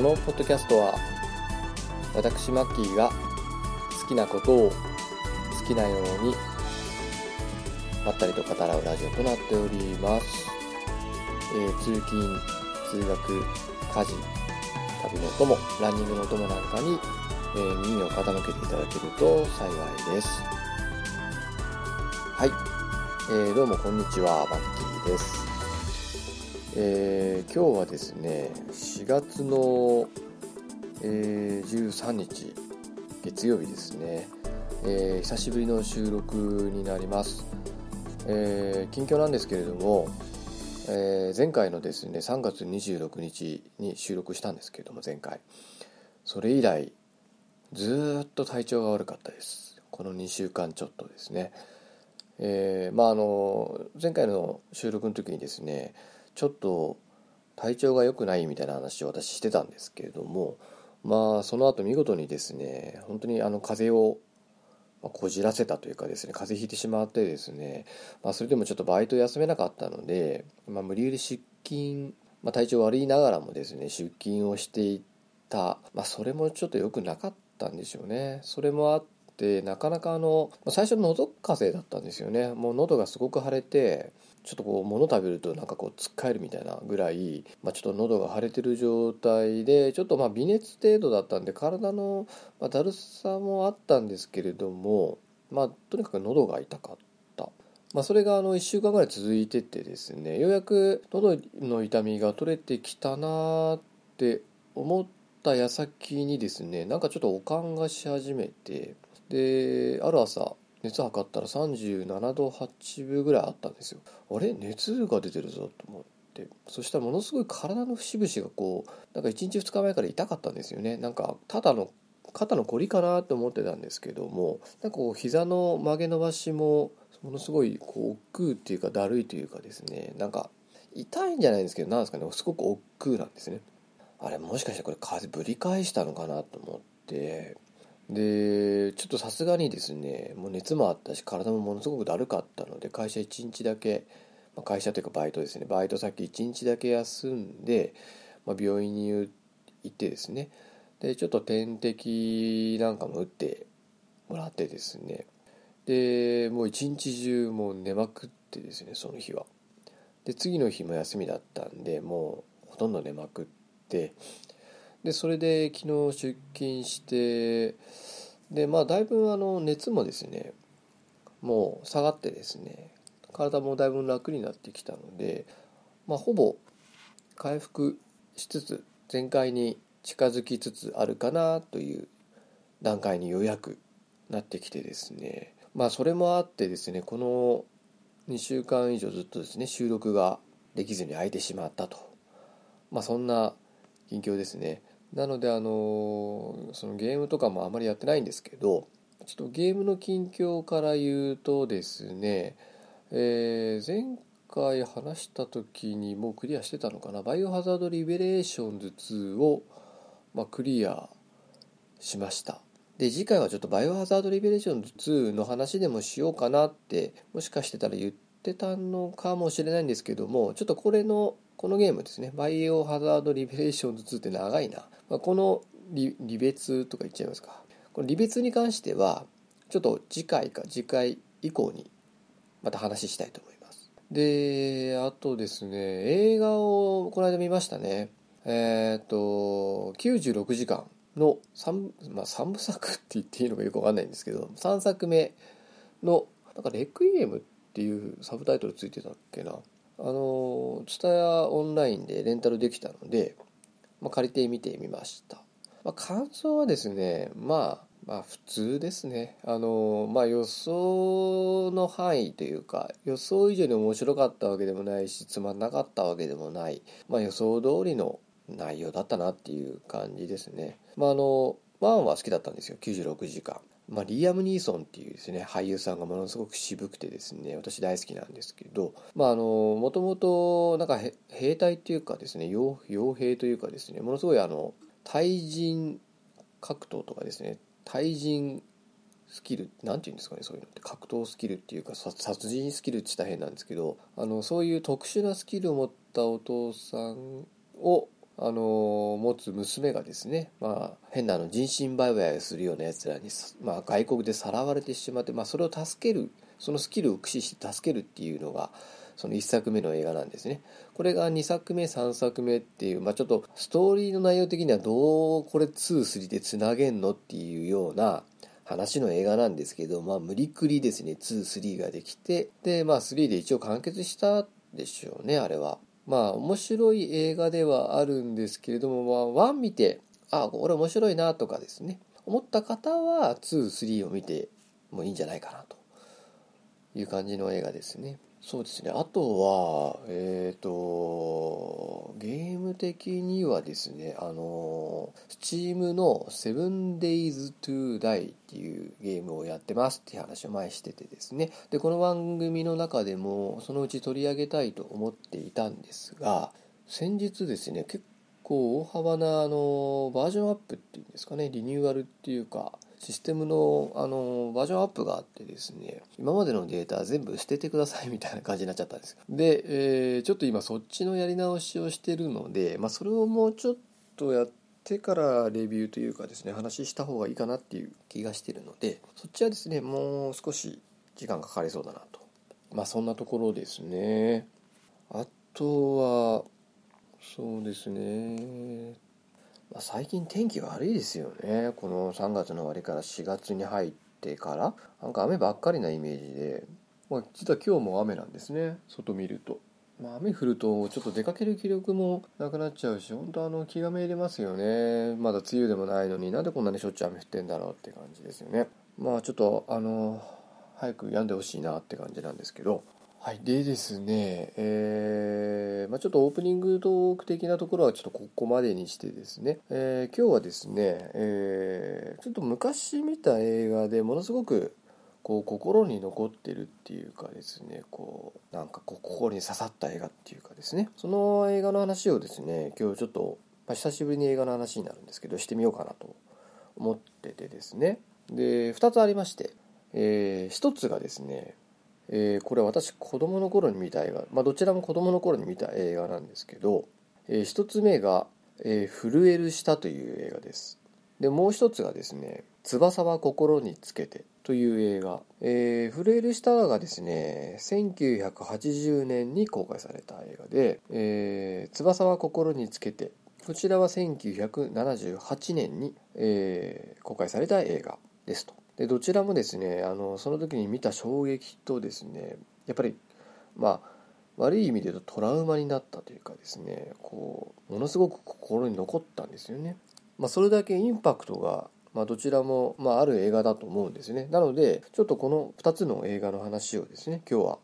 このポッドキャストは私マッキーが好きなことを好きなようにまったりと語らうラジオとなっております、えー通勤通学家事旅のお供ランニングのお供なんかに、えー耳を傾けていただけると幸いです。はい、えーどうもこんにちは。マッキーです。えー今日はですね4月の、えー13日月曜日ですね、えー久しぶりの収録になります、え近況なんですけれども、え前回のですね3月26日に収録したんですけれども前回。それ以来ずっと体調が悪かったです。この2週間ちょっとですね。えーまああの前回の収録の時にですねちょっと体調が良くないみたいな話を私してたんですけれどもまあその後見事にですね本当にあの風邪をまこじらせたというかですね風邪ひいてしまってですね、まあ、それでもちょっとバイト休めなかったので、まあ、無理やり出勤、まあ、体調悪いながらもですね出勤をしていた、まあ、それもちょっと良くなかったんでしょうね。それもあってなかなかあの最初喉風邪だったんですよねもう喉がすごく腫れてちょっとこう物食べるとなんかこうつっかえるみたいなぐらい、まあ、ちょっと喉が腫れてる状態でちょっとまあ微熱程度だったんで体のだるさもあったんですけれどもまあとにかく喉が痛かった。まあ、それがあの1週間ぐらい続いててですねようやく喉の痛みが取れてきたなって思った矢先にですねなんかちょっと悪寒がし始めてである朝熱測ったら37度8分ぐらいあったんですよ。あれ？熱が出てるぞと思って。そしたらものすごい体の節々がこうなんか1日2日前から痛かったんですよね。なんかただの肩のこりかなと思ってたんですけどもなんかこう膝の曲げ伸ばしもものすごいこう億劫っていうかだるいというかですね。なんか痛いんじゃないんですけどなんですかね。すごく億劫なんですね。あれもしかしてこれ風ぶり返したのかなと思って。でちょっとさすがにですねもう熱もあったし体もものすごくだるかったので会社1日だけ、まあ、会社というかバイトですね。バイト先1日だけ休んで、まあ、病院に行ってですね。でちょっと点滴なんかも打ってもらってですね。でもう一日中もう寝まくってですねその日は。で次の日も休みだったんでもうほとんど寝まくってでそれで昨日出勤してでまあだいぶあの熱もですねもう下がってですね体もだいぶ楽になってきたので、まあ、ほぼ回復しつつ全開に近づきつつあるかなという段階にようやくなってきてですねまあそれもあってですねこの2週間以上ずっとですね収録ができずに空いてしまったとまあそんな近況ですね。なのであのそのゲームとかもあまりやってないんですけどちょっとゲームの近況から言うとですね、えー前回話した時にもうクリアしてたのかな「バイオハザードリベレーションズ2」を、まあ、クリアしました。で次回はちょっと「バイオハザードリベレーションズ2」の話でもしようかなってもしかしてたら言ってたのかもしれないんですけどもちょっとこれのこのゲームですね「バイオハザードリベレーションズ2」って長いな、まあ、この離別とか言っちゃいますか。この離別に関してはちょっと次回か次回以降にまた話したいと思います。であとですね映画をこの間見ましたね。えっ、と96時間の 3,、まあ、3部作って言っていいのかよくわかんないんですけど3作目のなんか「レクイエム」っていうサブタイトルついてたっけな。あのツタヤオンラインでレンタルできたので、まあ、借りてみてみました、まあ、感想はですねまあまあ普通ですね。あのまあ予想の範囲というか予想以上に面白かったわけでもないしつまんなかったわけでもない、まあ、予想通りの内容だったなっていう感じですね。まああの1は好きだったんですよ。96時間。まあ、リアム・ニーソンっていうですね俳優さんがものすごく渋くてですね私大好きなんですけどもともとなんか兵隊っていうかですね傭兵というかですねものすごいあの対人格闘とかですね対人スキルなんて言うんですかねそういうのって。格闘スキルっていうか殺人スキルって言ったら変なんですけどあのそういう特殊なスキルを持ったお父さんをあの持つ娘がですね、まあ、変なの人身売買をするようなやつらに、まあ、外国でさらわれてしまって、まあ、それを助けるそのスキルを駆使して助けるっていうのがその1作目の映画なんですね。これが2作目3作目っていう、まあ、ちょっとストーリーの内容的にはどうこれ23でつなげんのっていうような話の映画なんですけど、まあ、無理くりですね23ができてで、まあ、3で一応完結したでしょうねあれは。まあ面白い映画ではあるんですけれども、まあ、1見てあこれ面白いなとかですね思った方は23を見てもいいんじゃないかなという感じの映画ですねそうですね。あとは、えっ、ー、と、ゲーム的にはですね、あの、Steam の 7days to die っていうゲームをやってますっていう話を前しててですね。で、この番組の中でもそのうち取り上げたいと思っていたんですが、先日ですね、結構大幅なあのバージョンアップっていうんですかね、リニューアルっていうか、システムのあのバージョンアップがあってですね今までのデータ全部捨ててくださいみたいな感じになっちゃったんですで、えー、ちょっと今そっちのやり直しをしてるので、まあ、それをもうちょっとやってからレビューというかですね話した方がいいかなっていう気がしてるのでそっちはですねもう少し時間かかりそうだなと。まあそんなところですね。あとはそうですねま、最近天気悪いですよね。この3月の終わりから4月に入ってからなんか雨ばっかりなイメージで、まあ、実は今日も雨なんですね。外見ると。まあ、雨降るとちょっと出かける気力もなくなっちゃうし本当あの気がめいりますよね。まだ梅雨でもないのになんでこんなにしょっちゅう雨降ってんだろうって感じですよね。まあちょっとあの早く止んでほしいなって感じなんですけどはい、でですね、えーまあ、ちょっとオープニングトーク的なところはちょっとここまでにしてですね、えー、今日はですね、えー、ちょっと昔見た映画でものすごくこう心に残ってるっていうかですねこうなんかこう心に刺さった映画っていうかですね。その映画の話をですね今日ちょっと、まあ、久しぶりに映画の話になるんですけどしてみようかなと思っててですね。で2つありまして、えー、1つがですねえー、これ私子供の頃に見た映画、まあ、どちらも子供の頃に見た映画なんですけど、えー、一つ目が、えー「震える舌」という映画です。でもう一つがですね「翼は心につけて」という映画、えー、震える舌がですね1980年に公開された映画で「えー、翼は心につけて」こちらは1978年に、えー、公開された映画ですと。でどちらもですねあのその時に見た衝撃とですねやっぱりまあ悪い意味で言うとトラウマになったというかですねこうものすごく心に残ったんですよね。まあ、それだけインパクトが、まあ、どちらも、まあ、ある映画だと思うんですね。なのでちょっとこの2つの映画の話をですね今日は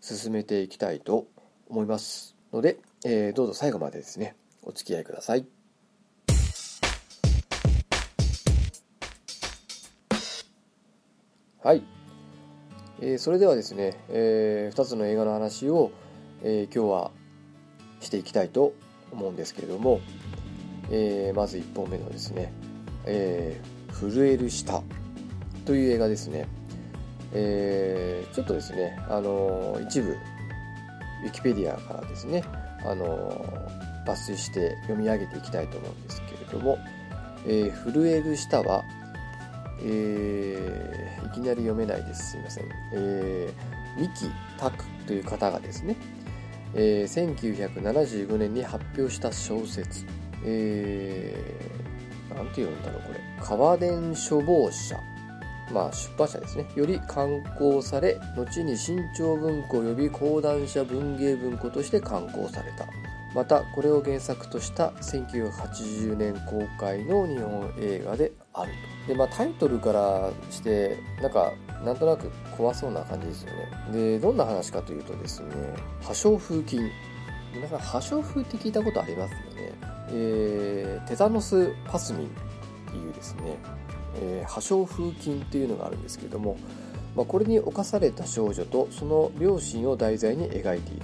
進めていきたいと思いますので、えー、どうぞ最後までですねお付き合いください。はい、えー、それではですね、えー、2つの映画の話を、えー、今日はしていきたいと思うんですけれども、えー、まず1本目のですね「えー、震える舌」という映画ですね、えー、ちょっとですね、あの一部ウィキペディアからですね、あの抜粋して読み上げていきたいと思うんですけれども「え、震える舌は」えー、いきなり読めないです。すいません。えー、三木拓という方がですね、えー、1975年に発表した小説、えー、なんて読んだろう、これ。川伝書房社。まあ、出版社ですね。より刊行され、後に新潮文庫及び講談社文芸文庫として刊行された。また、これを原作とした1980年公開の日本映画であると。でまあタイトルからしてなんかなんとなく怖そうな感じですよね。でどんな話かというとですね破傷風菌。皆さん破傷風って聞いたことありますよね。えー、テタノスパスミンっていうですね、えー、破傷風菌っていうのがあるんですけども、まあ、これに侵された少女とその両親を題材に描いている。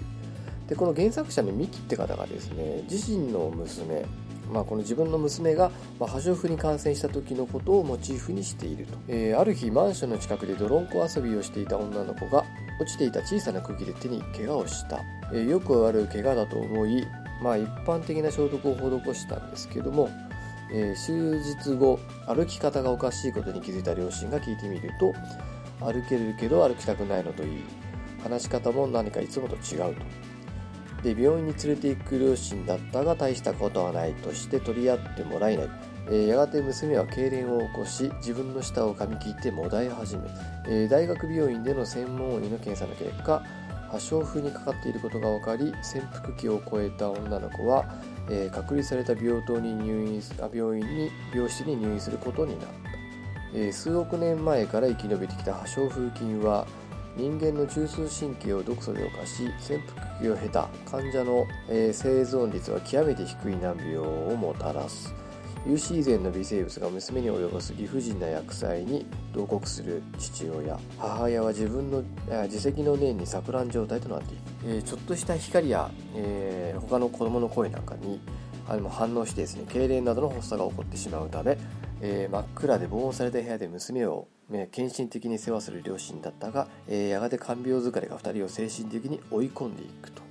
でこの原作者のミキって方がですね自身の娘まあ、この自分の娘が、ま、破傷風に感染した時のことをモチーフにしていると、えー、ある日マンションの近くで泥んこ遊びをしていた女の子が落ちていた小さな釘で手に怪我をした、えー、よくある怪我だと思い、まあ、一般的な消毒を施したんですけども、えー、数日後歩き方がおかしいことに気づいた両親が聞いてみると歩けるけど歩きたくないのといい話し方も何かいつもと違うと。で病院に連れて行く両親だったが大したことはないとして取り合ってもらえない、えー、やがて娘は痙攣を起こし自分の舌を噛み切ってもだえ始め、えー、大学病院での専門医の検査の結果破傷風にかかっていることが分かり潜伏期を超えた女の子は、えー、隔離された病棟に入院あ病院に病室に入院することになった、えー、数億年前から生き延びてきた破傷風菌は人間の中枢神経を毒素で侵し潜伏期を経た患者の、えー、生存率は極めて低い難病をもたらす。有史以前の微生物が娘に及ぼす理不尽な薬剤に同国する父親。母親は自分の自責の念に錯乱状態となっている、えー、ちょっとした光や、えー、他の子供の声なんかにあの反応してですね痙攣などの発作が起こってしまうため、えー、真っ暗で防音された部屋で娘を献身的に世話する両親だったが、えー、やがて看病疲れが2人を精神的に追い込んでいくと。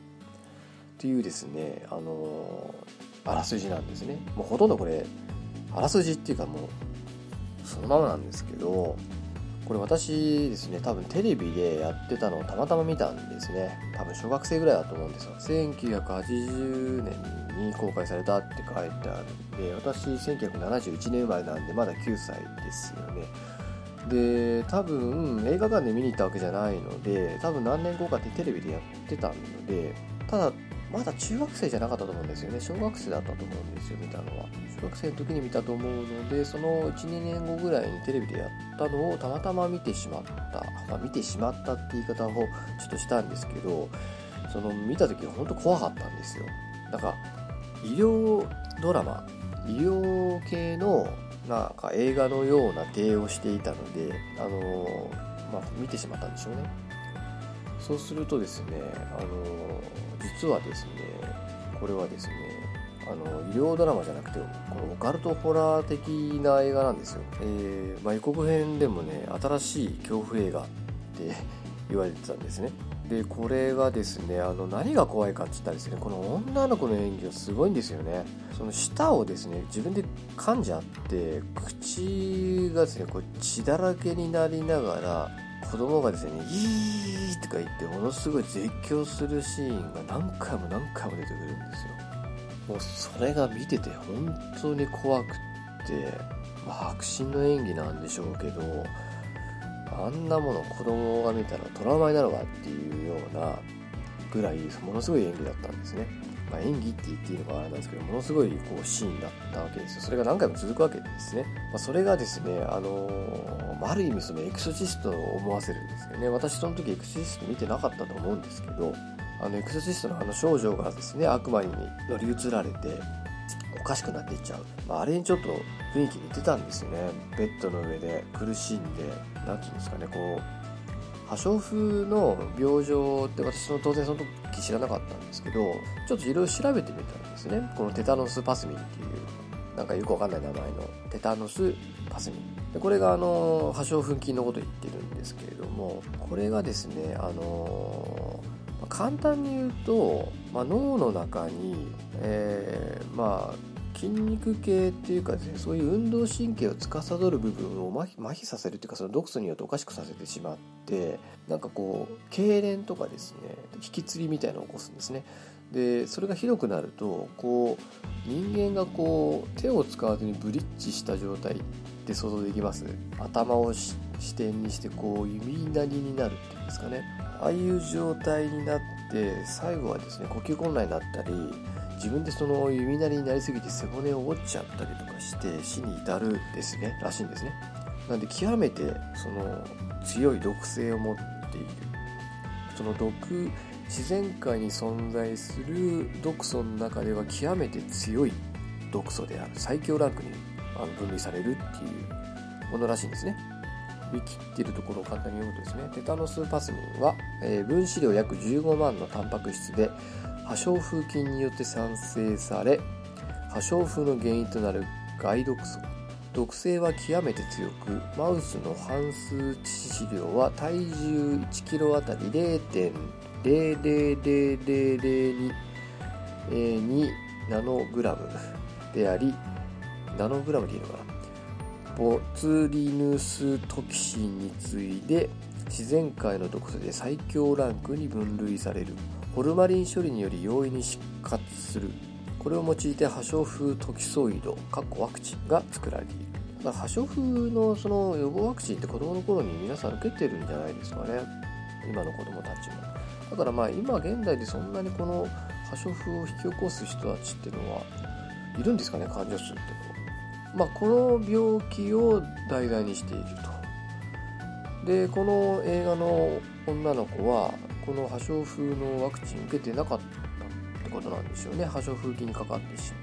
というですね、あのー、あらすじなんですね。もうほとんどこれあらすじっていうかもうそのままなんですけどこれ私ですね多分テレビでやってたのをたまたま見たんですね多分小学生ぐらいだと思うんですよ1980年に公開されたって書いてあるんで私1971年生まれなんでまだ9歳ですよねで多分映画館で見に行ったわけじゃないので多分何年後かってテレビでやってたのでただまだ中学生じゃなかったと思うんですよね。小学生だったと思うんですよ見たのは。小学生の時に見たと思うのでその12年後ぐらいにテレビでやったのをたまたま見てしまった、まあ、見てしまったって言い方をちょっとしたんですけどその見た時は本当怖かったんですよ。なんか医療ドラマ医療系のなんか映画のような体をしていたのであのまあ見てしまったんでしょうね。そうするとですねあの実はですねこれはですねあの医療ドラマじゃなくてこのオカルトホラー的な映画なんですよ、えーまあ、予告編でもね新しい恐怖映画って 言われてたんですね。でこれがですねあの何が怖いかって言ったらですねこの女の子の演技がすごいんですよね。その舌をですね自分で噛んじゃって口がですねこう血だらけになりながら子供がですね「イー」とか言ってものすごい絶叫するシーンが何回も何回も出てくるんですよ。もうそれが見てて本当に怖くって、まあ、迫真の演技なんでしょうけどあんなもの子供が見たらトラウマになるわっていうようなぐらいものすごい演技だったんですね。まあ、演技って言っていいのかあれなんですけどものすごいこうシーンだったわけですよ。それが何回も続くわけですね、まあ、それがですねあのー、ある意味そのエクソシストを思わせるんですよね。私その時エクソシスト見てなかったと思うんですけどあのエクソシストのあの少女がですね悪魔に乗り移られておかしくなっていっちゃう、まあ、あれにちょっと雰囲気似てたんですよね。ベッドの上で苦しんで何て言うんですかねこう破傷風の病状って私も当然その時知らなかったんですけどちょっといろいろ調べてみたんですね。このテタノスパスミンっていうなんかよくわかんない名前のテタノスパスミン。でこれがあの破傷風菌のこと言ってるんですけれどもこれがですねあの簡単に言うと、まあ、脳の中に、えー、まあ筋肉系っていうかですねそういう運動神経を司る部分を麻痺麻痺させるっていうかその毒素によっておかしくさせてしまってなんかこう痙攣とかですね引きつりみたいなのを起こすんですね。でそれがひどくなるとこう人間がこう手を使わずにブリッジした状態って想像できます？頭を視点にしてこう弓なりになるっていうんですかね。ああいう状態になって最後はですね呼吸困難になったり自分でその弓なりになりすぎて背骨を折っちゃったりとかして死に至るですねらしいんですね。なんで極めてその強い毒性を持っている。その毒自然界に存在する毒素の中では極めて強い毒素である。最強ランクに分類されるっていうものらしいんですね。ウィキってるところを簡単に読むとですねテタノスパスミンは、えー、分子量約15万のタンパク質で破傷風菌によって産生され破傷風の原因となる害毒素。毒性は極めて強くマウスの半数致死量は体重 1kg あたり0.00002 2ナノグラムでありナノグラムでいいのかな？ボツリヌストキシンに次いで自然界の毒素で最強ランクに分類される。ホルマリン処理により容易に失活する。これを用いて破傷風トキソイドワクチンが作られている。破傷風のその予防ワクチンって子供の頃に皆さん受けてるんじゃないですかね。今の子供たちも。だからまあ今現代でそんなにこの破傷風を引き起こす人たちっていうのはいるんですかね患者数ってのはまあこの病気を題材にしていると。でこの映画の女の子はこの破傷風のワクチン受けてなかったってことなんですよね。破傷風菌にかかってしま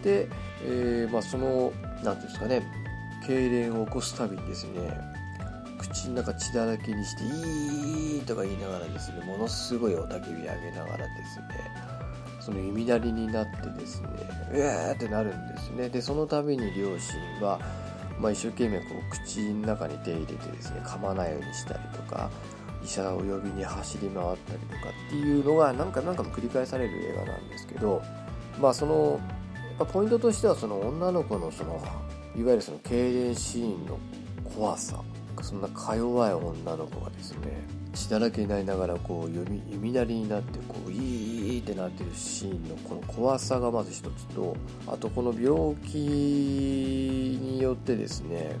って、えー、まあ、その何ていうんですかね。痙攣を起こすたびにですね口の中血だらけにして「いい」とか言いながらですねものすごい雄たけび上げながらですねその弓なりになってですねうわーってなるんですね。でその度に両親は、まあ、一生懸命こう口の中に手入れてですね噛まないようにしたりとか医者を呼びに走り回ったりとかっていうのが何か何かも繰り返される映画なんですけどまあそのやっぱポイントとしてはその女の子のそのいわゆるその痙攣シーンの怖さそんなか弱い女の子がですね血だらけになりながらこう弓弓なりになってこういいいいってなってるシーンのこの怖さがまず一つとあとこの病気によってですね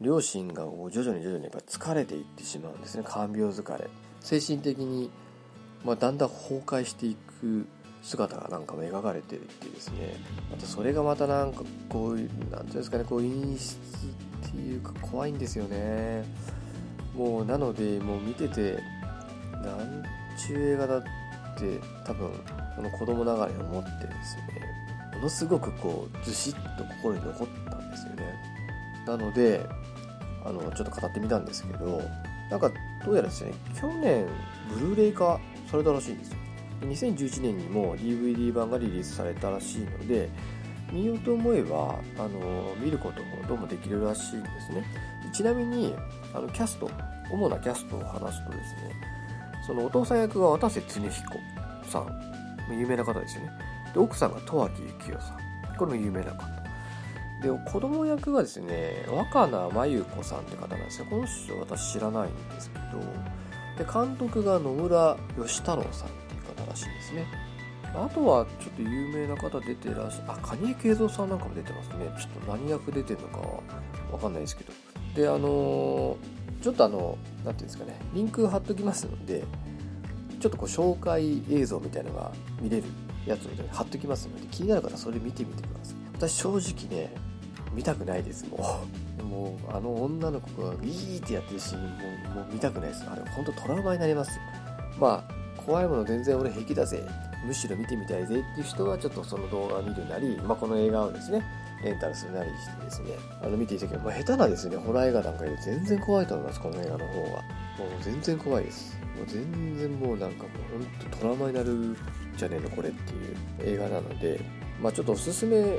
両親が徐々に徐々にやっぱ疲れていってしまうんですね。看病疲れ。精神的に、まあ、だんだん崩壊していく姿がなんかも描かれてるっていうですね。またそれがまたなんかこういう何ていうんですかねこう陰湿っていうか怖いんですよね。もうなのでもう見ててなんちゅう映画だって多分この子供ながらに思ってですね。ものすごくこうずしっと心に残ったんですよね。なのであのちょっと語ってみたんですけどなんかどうやらですね去年ブルーレイ化されたらしいんですよ。2011年にも DVD 版がリリースされたらしいので見ようと思えばあの見ることもどうもできるらしいんですね。ちなみにあのキャスト主なキャストを話すとですねそのお父さん役が渡瀬恒彦さん。有名な方ですよね。で奥さんが十秋幸雄さん。これも有名な方。で子供役がですね若菜真由子さんって方なんですよ。この人私知らないんですけどで監督が野村義太郎さんっていう方らしいですね。あとはちょっと有名な方出てらっしゃあ蟹江慶三さんなんかも出てますね。ちょっと何役出てるのかは分かんないですけど。であのー、ちょっとあの何ていうんですかね。リンク貼っときますのでちょっとこう紹介映像みたいなのが見れるやつを、貼っときますので気になる方はそれ見てみてください。私正直ね見たくないです。もうもうあの女の子がビーってやってるシーンももう見たくないです。あれ本当トラウマになります。よまあ怖いもの全然俺平気だぜ。むしろ見てみたいぜっていう人はちょっとその動画を見るなり、まあ、この映画をですねレンタルするなりしてですねあの見ていただけど、まあ、下手なですね。ホラー映画なんかより全然怖いと思います。この映画の方がもう全然怖いです。もう全然もうなんかもうほんとトラウマになるじゃねえのこれっていう映画なのでまあちょっとおすすめ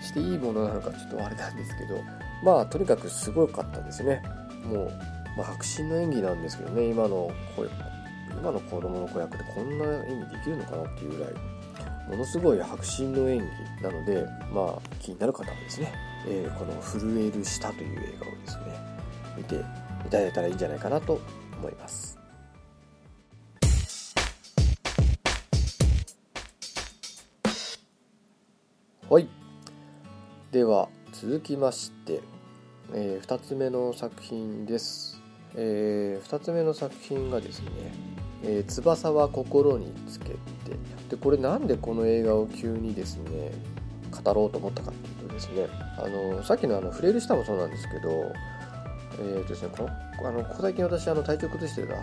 していいものなのかちょっとあれなんですけどまあとにかくすごかったですね。もう、まあ、迫真の演技なんですけどね。今の声今の子供の子役でこんな演技できるのかなっていうぐらいものすごい迫真の演技なのでまあ気になる方はですね、えー、この「震える舌」という映画をですね見ていただいたらいいんじゃないかなと思います。では続きまして、えー、2つ目の作品です、えー、2つ目の作品がですね「えー、翼は心につけて」でこれなんでこの映画を急にですね語ろうと思ったかっていうとですねあのさっきのあの「触れる舌」もそうなんですけどえーとですね、このあのここ最近私あの体調崩してた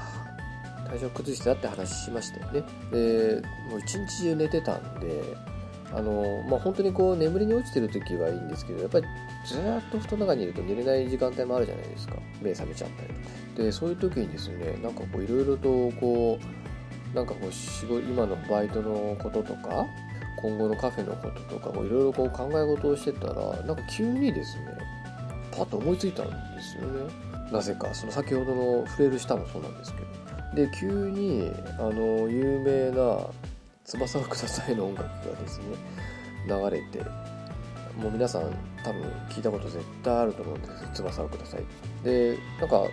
体調崩してたって話しましたよね。でもう一日中寝てたんであのまあ、本当にこう眠りに落ちてる時はいいんですけどやっぱりずっと布団の中にいると寝れない時間帯もあるじゃないですか。目覚めちゃったりとか。でそういう時にですねなんかこういろいろとこうなんかこう今のバイトのこととか今後のカフェのこととかいろいろ考え事をしてたらなんか急にですねパッと思いついたんですよね。なぜかその先ほどの触れる舌もそうなんですけど。で急にあの有名な翼をくださいの音楽がですね流れてもう皆さん多分聞いたこと絶対あると思うんです翼をください。でなんか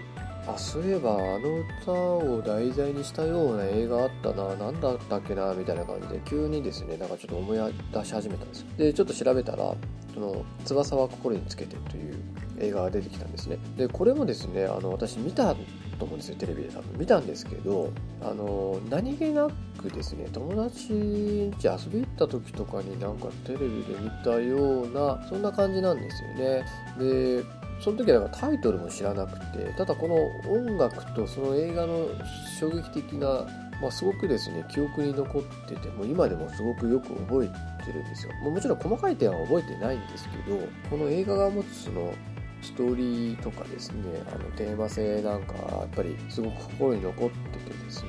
あそういえばあの歌を題材にしたような映画あったな。何だったっけな？みたいな感じで急にですねなんかちょっと思い出し始めたんですよ。でちょっと調べたらその「翼は心につけて」という映画が出てきたんですね。でこれもですねあの私見たと思うんですよテレビで多分。見たんですけどあの何気なくですね友達ん家遊び行った時とかになんかテレビで見たようなそんな感じなんですよね。でその時はタイトルも知らなくてただこの音楽とその映画の衝撃的な、まあ、すごくですね記憶に残ってても今でもすごくよく覚えてるんですよ。ももちろん細かい点は覚えてないんですけどこの映画が持つそのストーリーとかですねあのテーマ性なんかやっぱりすごく心に残っててですね、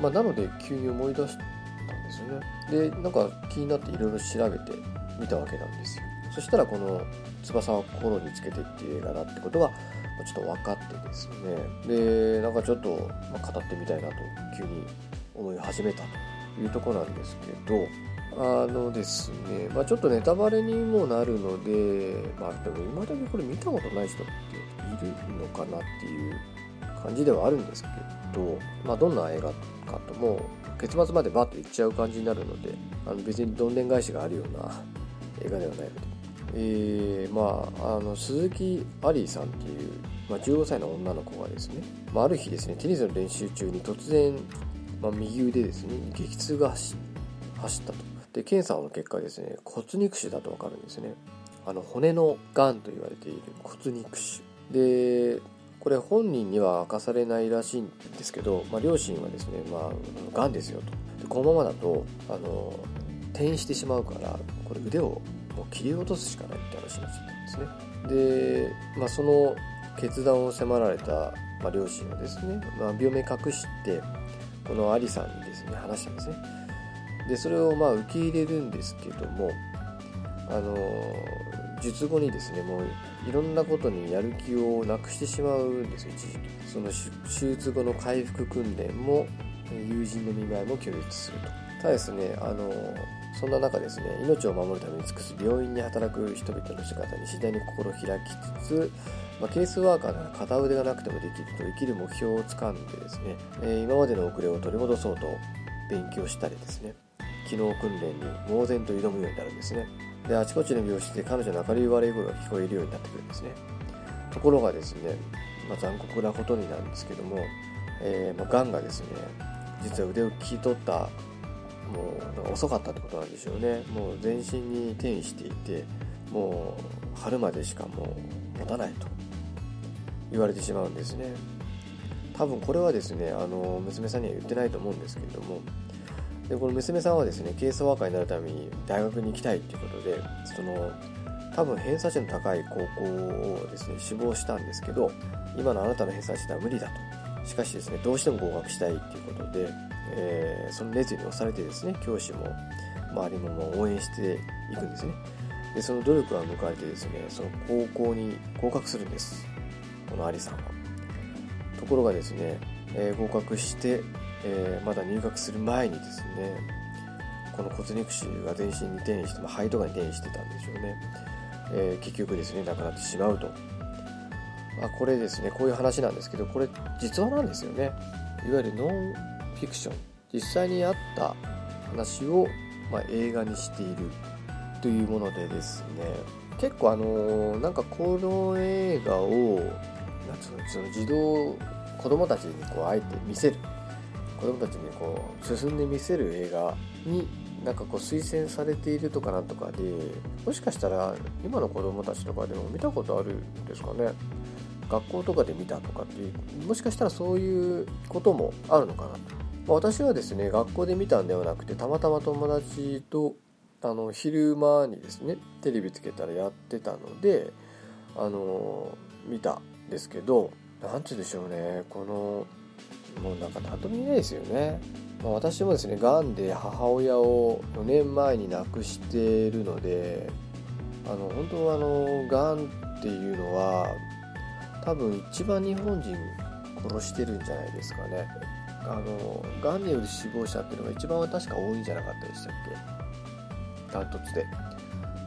まあ、なので急に思い出したんですよね。でなんか気になっていろいろ調べてみたわけなんですよ。そしたらこの「翼を心につけて」っていう映画だってことがちょっと分かってですね。でなんかちょっと語ってみたいなと急に思い始めたというとこなんですけどあのですね、まあ、ちょっとネタバレにもなるので、まあ、でも今だけこれ見たことない人っているのかなっていう感じではあるんですけど、まあ、どんな映画かとも結末までバッといっちゃう感じになるのであの別にどんでん返しがあるような映画ではないので。えー、まあ、あの鈴木アリーさんっていう、まあ、15歳の女の子がですね、まあ、ある日ですねテニスの練習中に突然、まあ、右腕ですね激痛が走ったと。で検査の結果ですね骨肉腫だと分かるんですね。あの骨のがんと言われている骨肉腫。でこれ本人には明かされないらしいんですけど、まあ、両親はですねまあがんですよと。でこのままだとあの転移してしまうからこれ腕をもう切り落とすしかないって話になっちゃったんですね。で、まあ、その決断を迫られた、まあ、両親はですね、まあ、病名隠してこのアリさんにですね話したんですね。でそれをまあ受け入れるんですけどもあの術後にですねもういろんなことにやる気をなくしてしまうんですよ一時期。その手術後の回復訓練も友人の見舞いも拒絶すると。ただですねあのそんな中ですね命を守るために尽くす病院に働く人々の姿に次第に心を開きつつ、まあ、ケースワーカーなら片腕がなくてもできると生きる目標をつかんでですね、え、今までの遅れを取り戻そうと勉強したりですね。機能訓練に猛然と挑むようになるんですね。であちこちの病室で彼女の明るい悪い声が聞こえるようになってくるんですね。ところがですね、まあ、残酷なことになるんですけども、えーまあ、がんがですね実は腕を切り取ったもう遅かったってことなんでしょうね。もう全身に転移していてもう春までしかもう持たないと。言われてしまうんですね。多分これはですねあの娘さんには言ってないと思うんですけれどもでこの娘さんはですねケースワーカーになるために大学に行きたいっていうことでその多分偏差値の高い高校をですね志望したんですけど今のあなたの偏差値では無理だと。しかしですねどうしても合格したいっていうことで、えー、その熱意に押されてですね教師も周りもも応援していくんですね。でその努力は迎えてですねその高校に合格するんです。このアリさんは。ところがですね、えー、合格してえー、まだ入学する前にですねこの骨肉腫が全身に転移して、まあ、肺とかに転移してたんでしょうね、えー、結局ですね亡くなってしまうと、まあ、これですねこういう話なんですけどこれ実話なんですよね。いわゆるノンフィクション。実際にあった話を、まあ、映画にしている。というものでですね。結構あのー、なんかこの映画をなんうのその児童子供たちにこうあえて見せる。子供たちにこう進んで見せる映画になんかこう推薦されているとかなんとかでもしかしたら今の子供たちとかでも見たことあるんですかね。学校とかで見たとかっていうもしかしたらそういうこともあるのかな。と、まあ、私はですね学校で見たんではなくてたまたま友達とあの昼間にですねテレビつけたらやってたのであの見たんですけど何て言うんでしょうね。このもうなんか何とも言えないですよね。まあ、私もですね、がんで母親を4年前に亡くしているので、あの本当はあのがんっていうのは多分一番日本人殺してるんじゃないですかね。あのがんによる死亡者っていうのが一番は確か多いんじゃなかったでしたっけ？ダントツで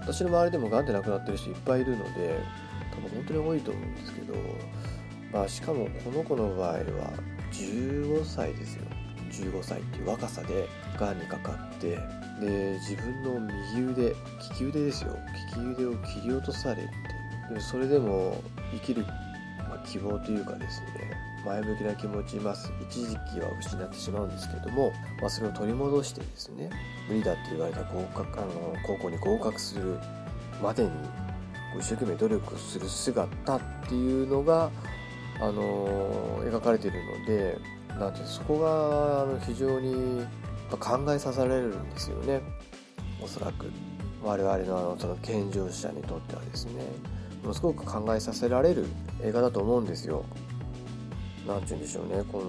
私の周りでもがんで亡くなってる人いっぱいいるので多分本当に多いと思うんですけど、まあ、しかもこの子の場合は15歳ですよ。15歳っていう若さでがんにかかってで自分の右腕利き腕ですよ。利き腕を切り落とされてでそれでも生きる、まあ、希望というかですね前向きな気持ちいます。一時期は失ってしまうんですけども、まあ、それを取り戻してですね無理だって言われた合格あの高校に合格するまでに一生懸命努力する姿っていうのが、あの描かれているのでなんてそこがあの非常に考えさせられるんですよね。おそらく。我々のあのその健常者にとってはですね。ものすごく考えさせられる映画だと思うんですよ。何て言うんでしょうね。こ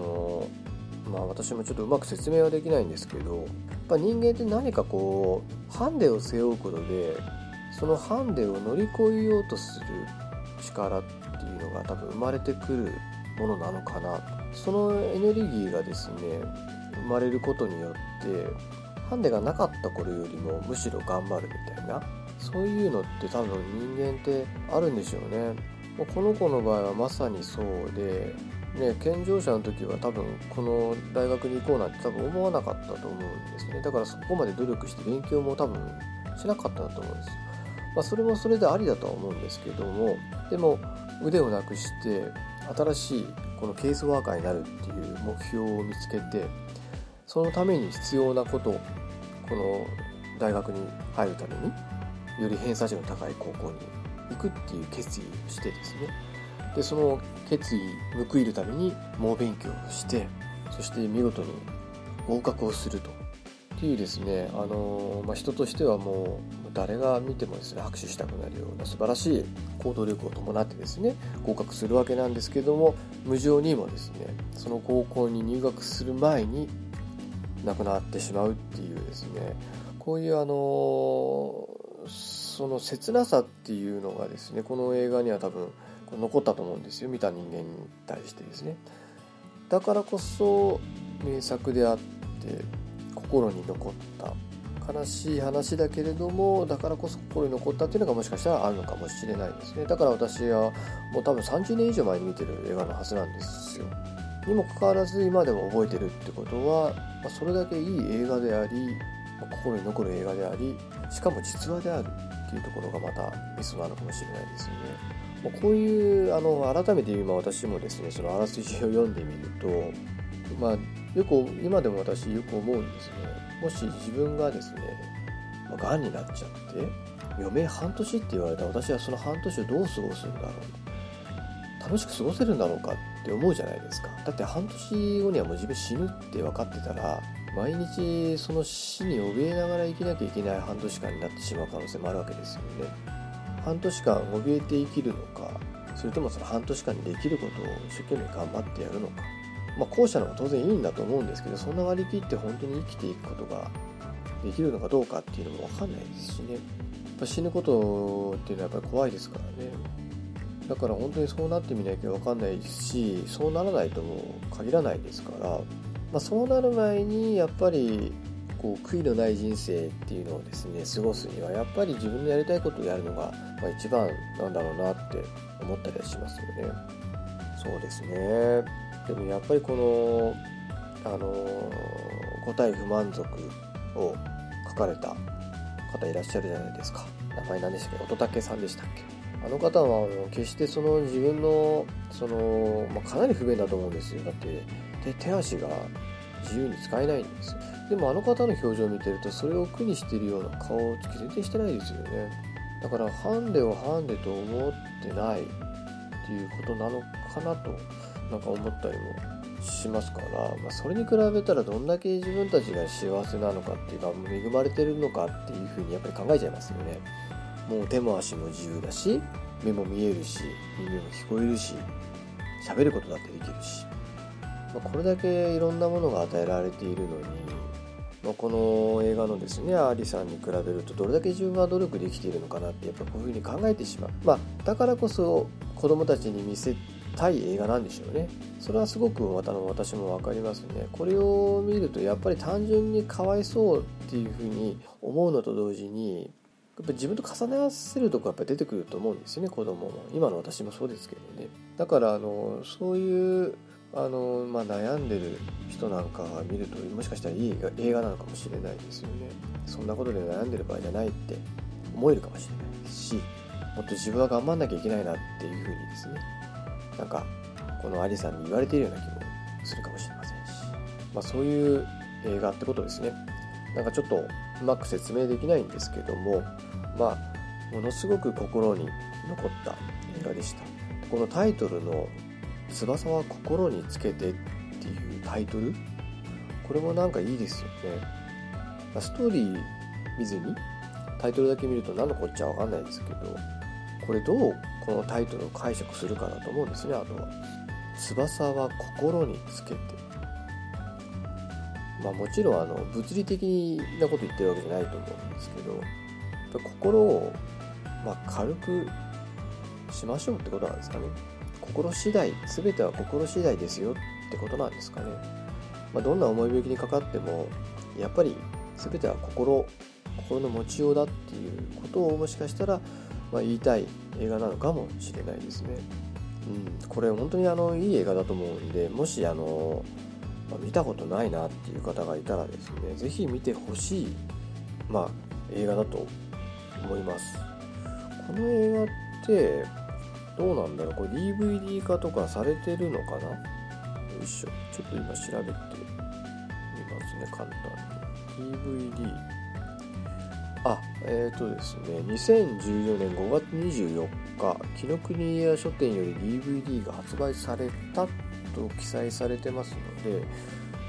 のまあ私もちょっとうまく説明はできないんですけどやっぱ人間って何かこうハンデを背負うことでそのハンデを乗り越えようとする力ってのが多分生まれてくるものなのかな。そのエネルギーがですね生まれることによってハンデがなかった頃よりもむしろ頑張るみたいなそういうのって多分人間ってあるんでしょうね。この子の場合はまさにそうでね、健常者の時は多分この大学に行こうなんて多分思わなかったと思うんですね。だからそこまで努力して勉強も多分しなかったと思うんですまあ、それもそれでありだとは思うんですけどもでも腕をなくして新しいこのケースワーカーになるっていう目標を見つけてそのために必要なことこの大学に入るためにより偏差値の高い高校に行くっていう決意をしてですね。でその決意報いるために猛勉強をしてそして見事に合格をすると。っていうですね、あのまあ、人としてはもう誰が見てもですね拍手したくなるような素晴らしい行動力を伴ってですね合格するわけなんですけども無情にもですねその高校に入学する前に亡くなってしまうっていうですねこういうあのその切なさっていうのがですねこの映画には多分残ったと思うんですよ見た人間に対してですね。だからこそ名作であって心に残った悲しい話だけれどもだからこそ心に残ったっていうのがもしかしたらあるのかもしれないですね。だから私はもう多分30年以上前に見てる映画のはずなんですよ。にもかかわらず今でも覚えてるってことは、ま、それだけいい映画であり、心に残る映画でありしかも実話であるっていうところがまたミソなのかもしれないですよね。こういうあの改めて今私もですねそのあらすじを読んでみるとまあよく今でも私よく思うんですね。もし自分がですねがんになっちゃって余命半年って言われたら私はその半年をどう過ごすんだろう。楽しく過ごせるんだろうかって思うじゃないですか。だって半年後にはもう自分死ぬって分かってたら毎日その死に怯えながら生きなきゃいけない半年間になってしまう可能性もあるわけですよね。半年間怯えて生きるのかそれともその半年間にできることを一生懸命頑張ってやるのか。まあ、後者の方が当然いいんだと思うんですけどそんな割り切って本当に生きていくことができるのかどうかっていうのも分かんないですしね。やっぱ死ぬことっていうのはやっぱり怖いですからね。だから本当にそうなってみなきゃ分かんないしそうならないとも限らないですから、まあ、そうなる前にやっぱりこう悔いのない人生っていうのをですね過ごすにはやっぱり自分のやりたいことをやるのが、まあ、一番なんだろうなって思ったりはしますよね。そうですね。でもやっぱりこの、あの答え不満足を書かれた方いらっしゃるじゃないですか。名前何でしたっけ？乙武さんでしたっけ？あの方は決してその自分のその、まあ、かなり不便だと思うんですよ。だって手手足が自由に使えないんですよ。でもあの方の表情を見てるとそれを苦にしてるような顔つき全然してないですよね。だからハンデをハンデと思ってないっていうことなのかなとなんか思ったりもしますから、まあ、それに比べたらどんだけ自分たちが幸せなのかっていうか恵まれてるのかっていうふうにやっぱり考えちゃいますよね。もう手も足も自由だし目も見えるし耳も聞こえるし喋ることだってできるし、まあ、これだけいろんなものが与えられているのに、まあ、この映画のですねアリさんに比べるとどれだけ自分は努力できているのかなってやっぱこういうふうに考えてしまう、まあ、だからこそ子供たちに見せたい映画なんでしょうね。それはすごく私も分かりますね。これを見るとやっぱり単純にかわいそうっていうふうに思うのと同時にやっぱ自分と重ね合わせるとこやっぱ出てくると思うんですよね子供も。今の私もそうですけどね。だからあのそういうあの、まあ、悩んでる人なんかが見るともしかしたらいい映画なのかもしれないですよね。そんなことで悩んでる場合じゃないって思えるかもしれないしもっと自分は頑張んなきゃいけないなっていうふうにですねなんかこのアリさんに言われているような気もするかもしれませんし、まあ、そういう映画ってことですね。なんかちょっとうまく説明できないんですけども。まあものすごく心に残った映画でした。このタイトルの「翼は心につけて」っていうタイトル？これもなんかいいですよね、まあ、ストーリー見ずにタイトルだけ見ると何のこっちゃわかんないですけどこれどうこのタイトルを解釈するかだと思うんですね。あとは翼は心につけて。まあもちろんあの物理的なこと言ってるわけじゃないと思うんですけど心を、まあ、軽くしましょうってことなんですかね。心次第全ては心次第ですよってことなんですかね、まあ、どんな重い病気にかかってもやっぱり全ては心心の持ちようだっていうことをもしかしたら、まあ、言いたい映画なのかもしれないですね、うん、これ本当にあのいい映画だと思うんでもしあの、まあ、見たことないなっていう方がいたらですね是非見てほしい、まあ、映画だと思います。この映画ってどうなんだろう？これ DVD 化とかされてるのかな？よいしょ。ちょっと今調べてみますね簡単に。DVD えっ、ー、とですね2014年5月24日紀ノ国屋書店より DVD が発売されたと記載されてますので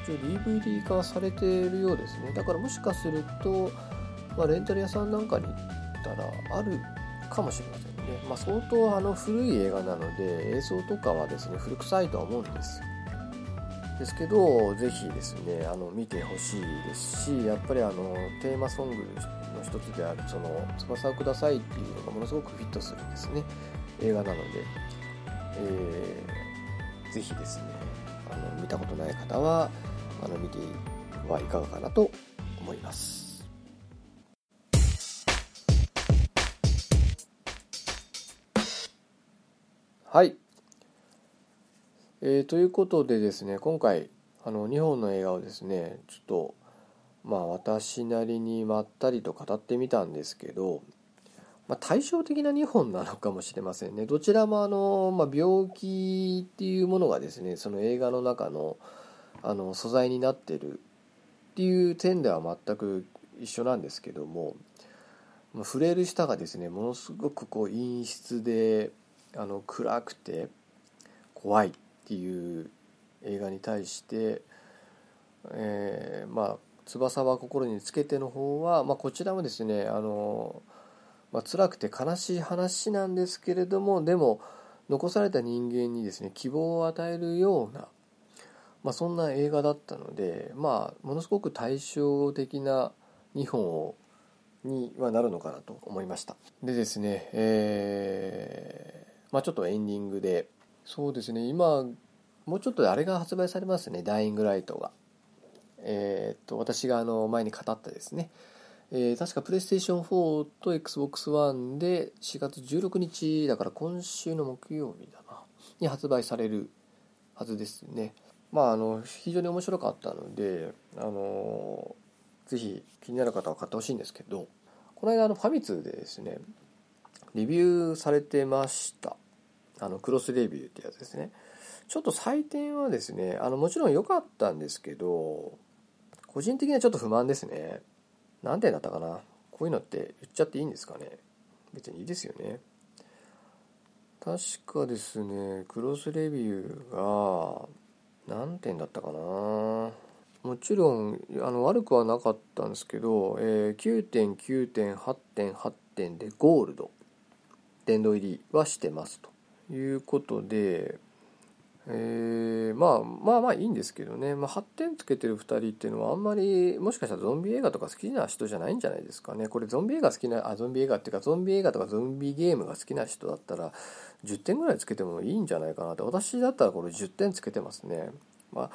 一応 DVD 化されているようですね。だからもしかすると、まあ、レンタル屋さんなんかに行ったらあるかもしれませんね、まあ、相当あの古い映画なので映像とかはですね古臭いとは思うんですですけどぜひですねあの見てほしいですしやっぱりあのテーマソングの一つであるその「翼をください」っていうのがものすごくフィットするんですね。映画なので、えー、ぜひですねあの見たことない方はあの見てはいかがかなと思います。はい、えー、ということでですね今回あの2本の映画をですねちょっとまあ私なりにまったりと語ってみたんですけど、まあ、対照的な2本なのかもしれませんね。どちらもあの、まあ、病気っていうものがですねその映画の中のあの素材になってるっていう点では全く一緒なんですけども触れる舌がですねものすごくこう陰湿であの暗くて怖い。っていう映画に対して、えー、まあ「翼は心につけて」の方は、まあ、こちらもですねあの、まあ辛くて悲しい話なんですけれどもでも残された人間にですね希望を与えるような、まあ、そんな映画だったので、まあ、ものすごく対照的な2本をにはなるのかなと思いました。でですね、えーまあ、ちょっとエンディングでそうですね。今もうちょっとあれが発売されますね「ダイイングライトが」えー、っと私があの前に語ったですね、えー、確かプレイステーション4と XBOX1 で4月16日だから今週の木曜日だな。に発売されるはずですね。まああの非常に面白かったのであのぜひ気になる方は買ってほしいんですけどこの間のファミ通でですねレビューされてました。あのクロスレビューってやつですね。ちょっと採点はですねあのもちろん良かったんですけど個人的にはちょっと不満ですね。何点だったかな？こういうのって言っちゃっていいんですかね？別にいいですよね。確かですねクロスレビューが何点だったかな？もちろんあの悪くはなかったんですけど、えー、9.9.8.8点でゴールド。殿堂入りはしてますと。いうことで、えー、まあまあまあいいんですけどね、まあ、8点つけてる2人っていうのはあんまりもしかしたらゾンビ映画とか好きな人じゃないんじゃないですかね。これゾンビ映画好きなあゾンビ映画っていうかゾンビ映画とかゾンビゲームが好きな人だったら10点ぐらいつけてもいいんじゃないかなって。私だったらこれ10点つけてますね、まあ、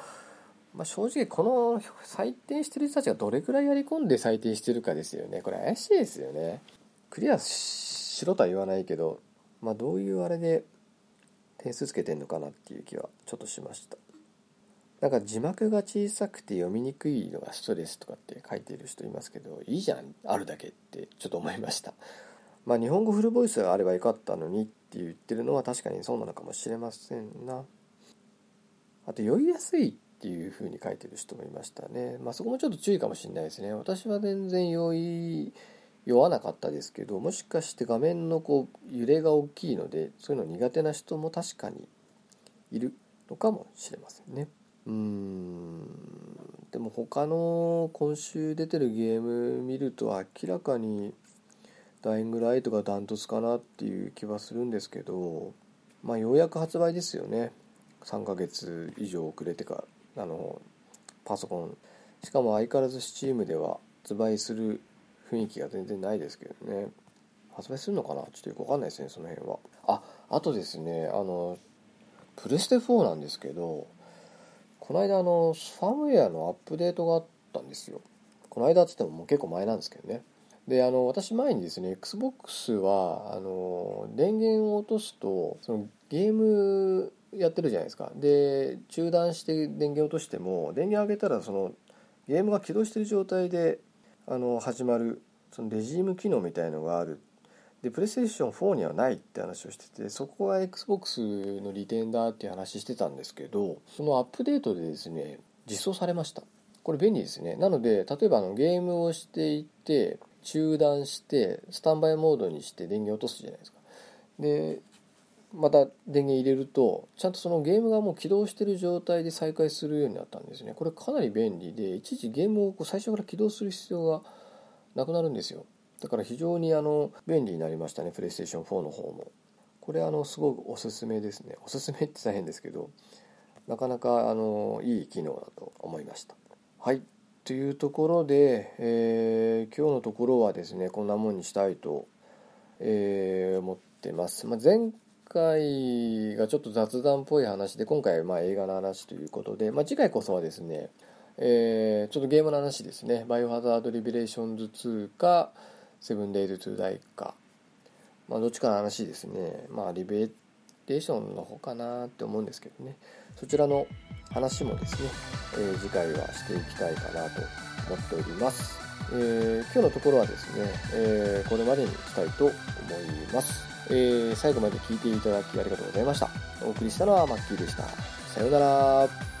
まあ正直この採点してる人たちがどれくらいやり込んで採点してるかですよね。これ怪しいですよね。クリアしろとは言わないけどまあどういうあれで点数つけてんのかなっていう気はちょっとしました。なんか字幕が小さくて読みにくいのがストレスとかって書いてる人いますけどいいじゃんあるだけってちょっと思いました。まあ日本語フルボイスがあればよかったのにって言ってるのは確かにそうなのかもしれませんな。あと酔いやすいっていう風に書いてる人もいましたね。まあそこもちょっと注意かもしれないですね。私は全然酔い酔わなかったですけどもしかして画面のこう揺れが大きいのでそういうの苦手な人も確かにいるのかもしれませんね。うん。でも他の今週出てるゲーム見ると明らかにダイイングライトがダントツかなっていう気はするんですけどまあようやく発売ですよね。3ヶ月以上遅れてからあのパソコン。しかも相変わらず Steam では発売する雰囲気が全然ないですけどね。発売するのかな？ちょっとよくわかんないですねその辺は。ああとですねあのプレステ4なんですけどこの間あのファームウェアのアップデートがあったんですよ。この間っつってももう結構前なんですけどね。であの私前にですね XBOX はあの電源を落とすとそのゲームやってるじゃないですか。で中断して電源落としても電源上げたらそのゲームが起動してる状態であの始まるそのレジーム機能みたいのがある。でプレイステーション4にはないって話をしててそこは XBOX の利点だっていう話してたんですけどそのアップデートでですね実装されました。これ便利ですね。なので例えばあのゲームをしていて中断してスタンバイモードにして電源落とすじゃないですか。でまた電源入れるとちゃんとそのゲームがもう起動してる状態で再開するようになったんですね。これかなり便利でいちいちゲームをこう最初から起動する必要がなくなるんですよ。だから非常にあの便利になりましたねプレイステーション4の方も。これあのすごくおすすめですね。おすすめって大変ですけどなかなかあのいい機能だと思いました。はい。というところで、えー、今日のところはですねこんなもんにしたいと、えー、思ってます、まあ、前回がちょっと雑談っぽい話で今回はま映画の話ということで、まあ、次回こそはですね、えー、ちょっとゲームの話ですね「バイオハザード・リベレーションズ2」か「セブン・デイズ・トゥ・ダイ」か、まあ、どっちかの話ですね。まあリベレーションの方かなって思うんですけどね。そちらの話もですね、えー、次回はしていきたいかなと思っております、えー、今日のところはですね、え、これまでにしたいと思います。えー、最後まで聞いていただきありがとうございました。お送りしたのはマッキーでした。さようなら。